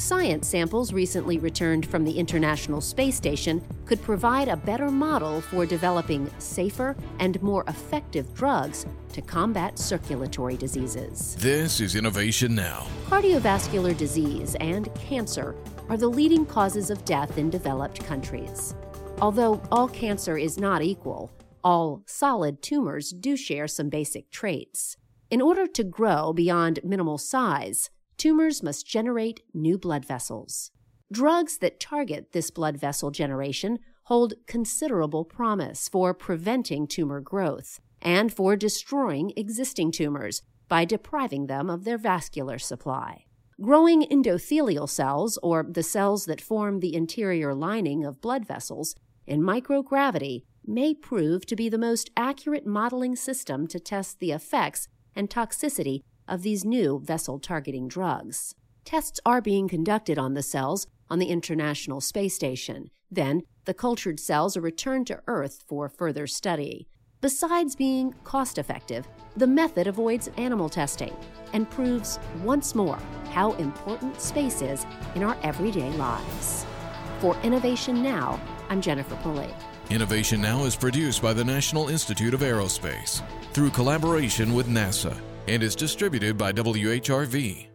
Science samples recently returned from the International Space Station could provide a better model for developing safer and more effective drugs to combat circulatory diseases. This is Innovation Now. Cardiovascular disease and cancer are the leading causes of death in developed countries. Although all cancer is not equal, all solid tumors do share some basic traits. In order to grow beyond minimal size, tumors must generate new blood vessels. Drugs that target this blood vessel generation hold considerable promise for preventing tumor growth and for destroying existing tumors by depriving them of their vascular supply. Growing endothelial cells, or the cells that form the interior lining of blood vessels, in microgravity may prove to be the most accurate modeling system to test the effects and toxicity of these new vessel targeting drugs. Tests are being conducted on the cells on the International Space Station. Then, the cultured cells are returned to Earth for further study. Besides being cost effective, the method avoids animal testing and proves once more how important space is in our everyday lives. For Innovation Now, I'm Jennifer Pulley. Innovation Now is produced by the National Institute of Aerospace through collaboration with NASA and is distributed by WHRV.